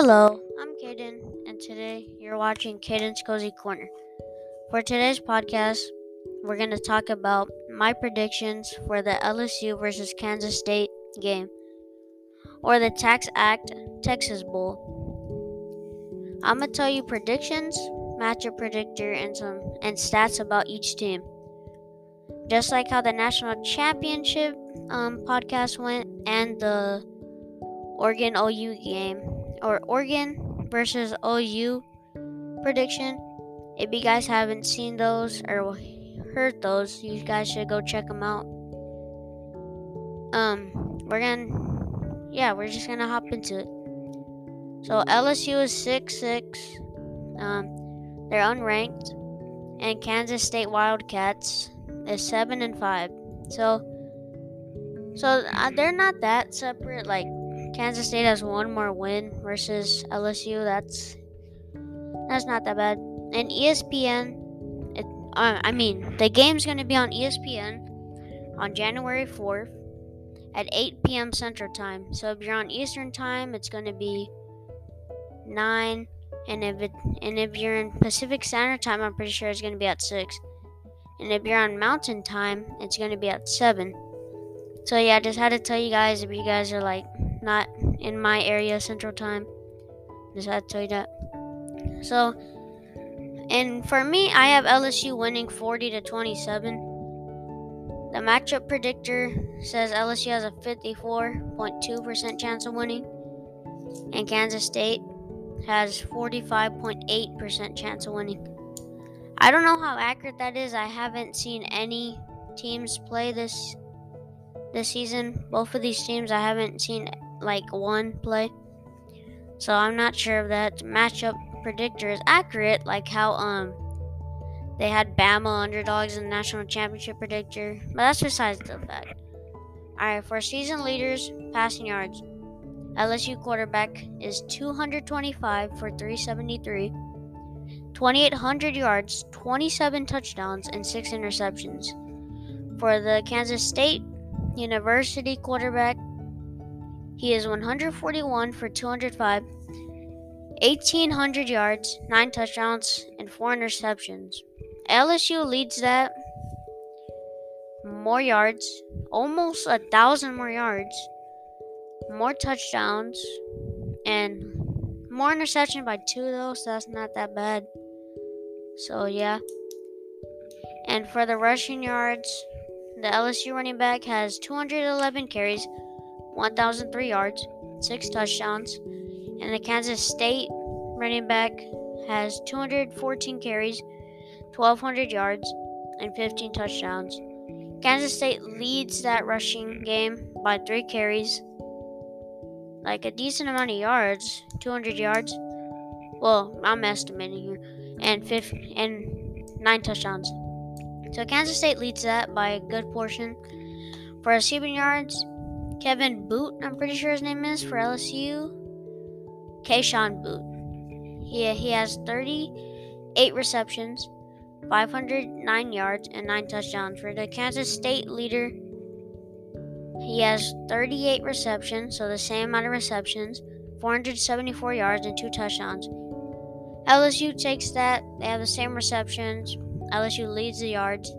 Hello, I'm Kaden, and today you're watching Kaden's Cozy Corner. For today's podcast, we're going to talk about my predictions for the LSU versus Kansas State game, or the TaxAct Texas Bowl. I'm going to tell you predictions, matchup predictor, and some and stats about each team. Just like how the national championship um, podcast went and the Oregon OU game or Oregon versus OU prediction. If you guys haven't seen those or heard those, you guys should go check them out. Um, we're gonna, yeah, we're just gonna hop into it. So LSU is six six. Um, they're unranked, and Kansas State Wildcats is seven and five. So, so uh, they're not that separate. Like Kansas State has one more win versus LSU. That's that's not that bad. And ESPN, it, uh, I mean, the game's going to be on ESPN on January 4th at 8 p.m. Central Time. So if you're on Eastern Time, it's going to be 9 and if it and if you're in Pacific Standard Time, I'm pretty sure it's going to be at 6. And if you're on Mountain Time, it's going to be at 7. So yeah, I just had to tell you guys if you guys are like not in my area central time. Just had to tell you that. So, and for me, I have LSU winning 40 to 27. The matchup predictor says LSU has a 54.2% chance of winning, and Kansas State has 45.8% chance of winning. I don't know how accurate that is. I haven't seen any teams play this this season. Both of these teams I haven't seen like one play. So I'm not sure if that matchup predictor is accurate, like how um they had Bama underdogs in the national championship predictor. But that's besides the fact. Alright, for season leaders, passing yards. LSU quarterback is 225 for 373, 2,800 yards, 27 touchdowns, and 6 interceptions. For the Kansas State University quarterback, he is 141 for 205, 1,800 yards, 9 touchdowns, and 4 interceptions. LSU leads that more yards, almost a thousand more yards, more touchdowns, and more interception by two though, so that's not that bad. So yeah. And for the rushing yards, the LSU running back has 211 carries, 1,003 yards, 6 touchdowns, and the Kansas State running back has 214 carries, 1,200 yards, and 15 touchdowns. Kansas State leads that rushing game by 3 carries, like a decent amount of yards, 200 yards. Well, I'm estimating here, and 50, and 9 touchdowns. So Kansas State leads that by a good portion. For receiving yards, Kevin Boot, I'm pretty sure his name is for LSU. Kayshon Boutte. He, he has 38 receptions, 509 yards, and 9 touchdowns. For the Kansas State leader, he has 38 receptions, so the same amount of receptions, 474 yards, and 2 touchdowns. LSU takes that. They have the same receptions. LSU leads the yards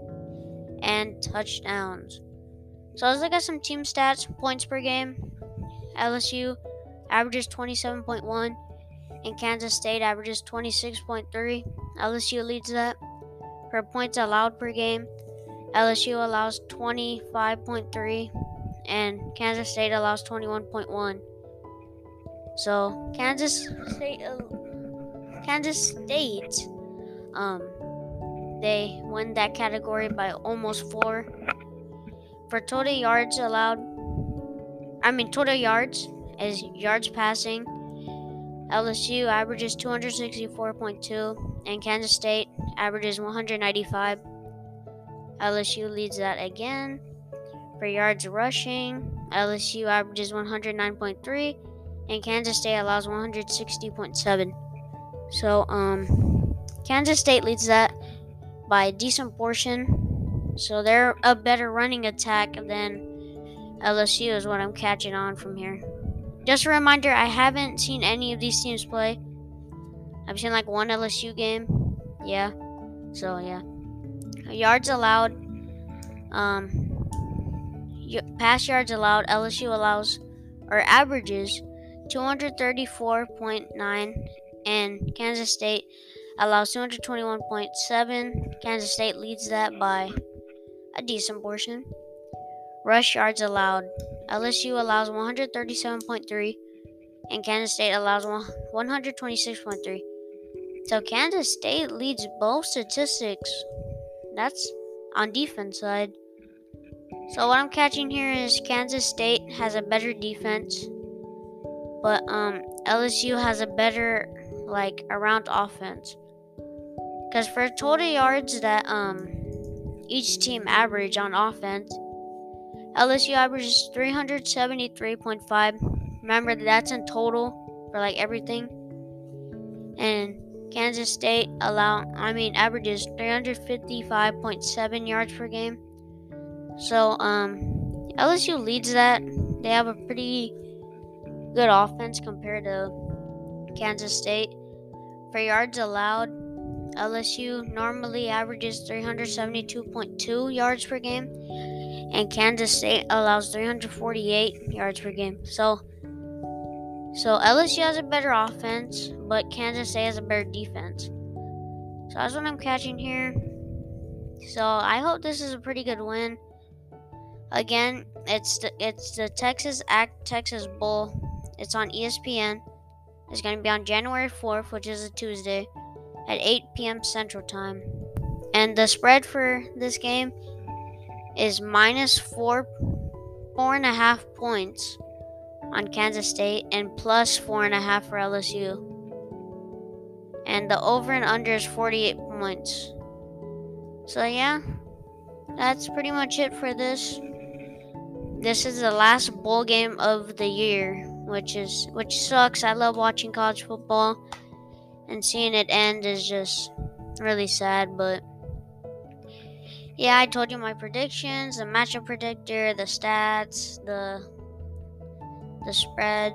and touchdowns. So let's look at some team stats. Points per game. LSU averages 27.1 and Kansas State averages 26.3. LSU leads that. For points allowed per game, LSU allows 25.3 and Kansas State allows 21.1. So Kansas State, uh, Kansas State, um, they win that category by almost four. For total yards allowed, I mean, total yards is yards passing. LSU averages 264.2, and Kansas State averages 195. LSU leads that again. For yards rushing, LSU averages 109.3, and Kansas State allows 160.7. So, um, Kansas State leads that by a decent portion. So they're a better running attack than LSU is what I'm catching on from here. just a reminder, I haven't seen any of these teams play. I've seen like one LSU game. Yeah. So yeah. Yards allowed. Um pass yards allowed, LSU allows or averages 234.9 and Kansas State allows 221.7. Kansas State leads that by a decent portion. Rush yards allowed. LSU allows 137.3 and Kansas State allows 126.3. So Kansas State leads both statistics. That's on defense side. So what I'm catching here is Kansas State has a better defense, but um LSU has a better like around offense. Cuz for total yards that um each team average on offense, LSU averages 373.5. Remember that's in total for like everything. And Kansas State allow I mean averages 355.7 yards per game. So um LSU leads that. They have a pretty good offense compared to Kansas State. For yards allowed, LSU normally averages 372.2 yards per game and Kansas State allows 348 yards per game. So so LSU has a better offense, but Kansas State has a better defense. So that's what I'm catching here. So I hope this is a pretty good win. Again, it's the it's the Texas Act Texas Bowl. It's on ESPN. It's going to be on January 4th, which is a Tuesday, at 8 p.m. Central Time. And the spread for this game is minus four four and a half points on Kansas State and plus four and a half for LSU. And the over and under is 48 points. So yeah, that's pretty much it for this. This is the last bowl game of the year, which is which sucks. I love watching college football and seeing it end is just really sad, but yeah, I told you my predictions, the matchup predictor, the stats, the the spread.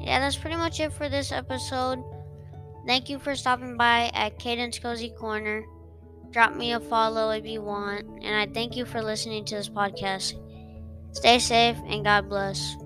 Yeah, that's pretty much it for this episode. Thank you for stopping by at Kaden's Cozy Corner. Drop me a follow if you want, and I thank you for listening to this podcast. Stay safe and God bless.